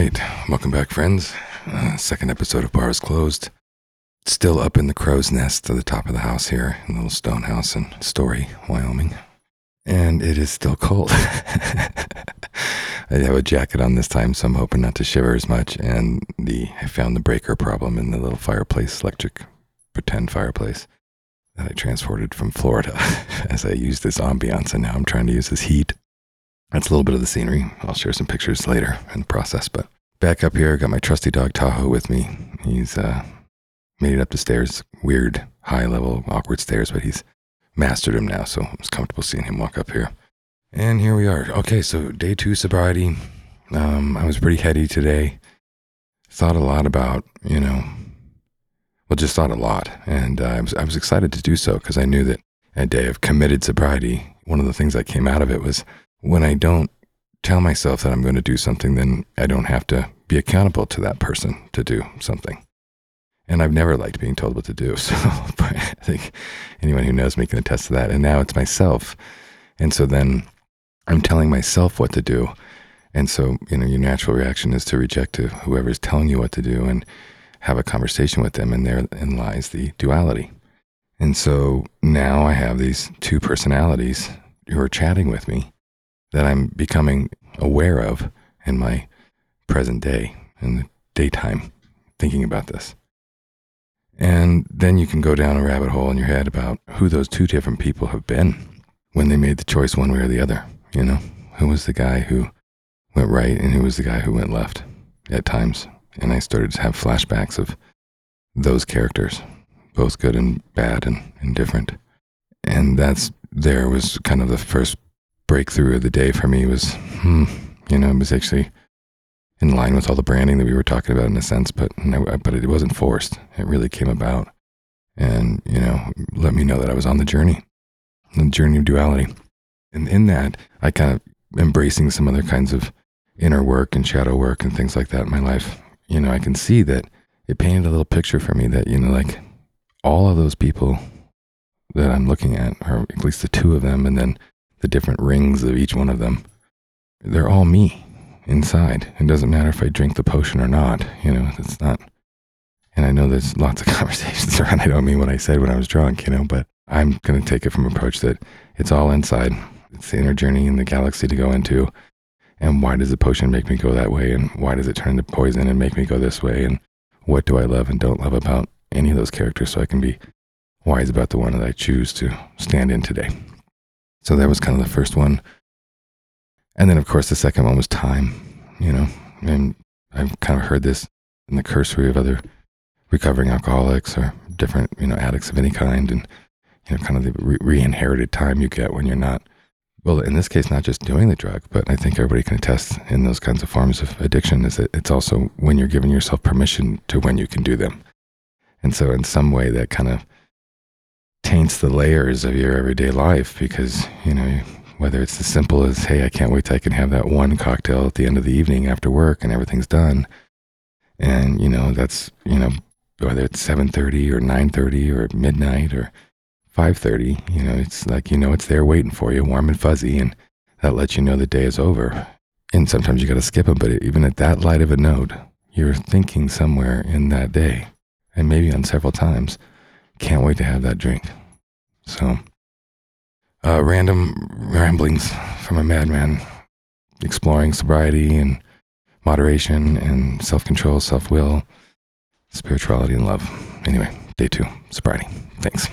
right. Welcome back, friends. Uh, second episode of Bars Closed. Still up in the crow's nest to the top of the house here in the little stone house in Story, Wyoming. And it is still cold. I have a jacket on this time, so I'm hoping not to shiver as much. And the I found the breaker problem in the little fireplace, electric pretend fireplace that I transported from Florida as I used this ambiance, and now I'm trying to use this heat that's a little bit of the scenery. I'll share some pictures later in the process. But back up here, got my trusty dog Tahoe with me. He's uh, made it up the stairs, weird, high level, awkward stairs, but he's mastered him now. So it's comfortable seeing him walk up here. And here we are. Okay, so day two sobriety. Um, I was pretty heady today. Thought a lot about, you know, well, just thought a lot. And uh, I, was, I was excited to do so because I knew that a day of committed sobriety, one of the things that came out of it was when I don't tell myself that I'm going to do something, then I don't have to be accountable to that person to do something. And I've never liked being told what to do. So I think anyone who knows me can attest to that. And now it's myself. And so then I'm telling myself what to do. And so, you know, your natural reaction is to reject to whoever's telling you what to do and have a conversation with them. And therein lies the duality. And so now I have these two personalities who are chatting with me that I'm becoming aware of in my present day, in the daytime, thinking about this. And then you can go down a rabbit hole in your head about who those two different people have been when they made the choice one way or the other. You know, who was the guy who went right and who was the guy who went left at times. And I started to have flashbacks of those characters, both good and bad and indifferent. And that's there was kind of the first breakthrough of the day for me was, hmm, you know, it was actually in line with all the branding that we were talking about in a sense, but but it wasn't forced. It really came about, and you know, let me know that I was on the journey, the journey of duality, and in that, I kind of embracing some other kinds of inner work and shadow work and things like that in my life. You know, I can see that it painted a little picture for me that you know, like all of those people that I'm looking at, or at least the two of them, and then the different rings of each one of them, they're all me inside. It doesn't matter if I drink the potion or not. You know, it's not. And I know there's lots of conversations around. I don't mean what I said when I was drunk, you know, but I'm going to take it from approach that it's all inside. It's the inner journey in the galaxy to go into. And why does the potion make me go that way? And why does it turn into poison and make me go this way? And what do I love and don't love about any of those characters so I can be wise about the one that I choose to stand in today? So that was kind of the first one. And then, of course, the second one was time, you know, and I've kind of heard this in the cursory of other recovering alcoholics or different, you know, addicts of any kind. And, you know, kind of the re inherited time you get when you're not, well, in this case, not just doing the drug, but I think everybody can attest in those kinds of forms of addiction is that it's also when you're giving yourself permission to when you can do them. And so, in some way, that kind of taints the layers of your everyday life because, you know, whether it's as simple as, hey, I can't wait till I can have that one cocktail at the end of the evening after work and everything's done. And, you know, that's, you know, whether it's 7.30 or 9.30 or midnight or 5.30, you know, it's like, you know, it's there waiting for you, warm and fuzzy. And that lets you know the day is over. And sometimes you got to skip them. But even at that light of a note, you're thinking somewhere in that day and maybe on several times, can't wait to have that drink. So, uh, random ramblings from a madman exploring sobriety and moderation and self control, self will, spirituality, and love. Anyway, day two, sobriety. Thanks.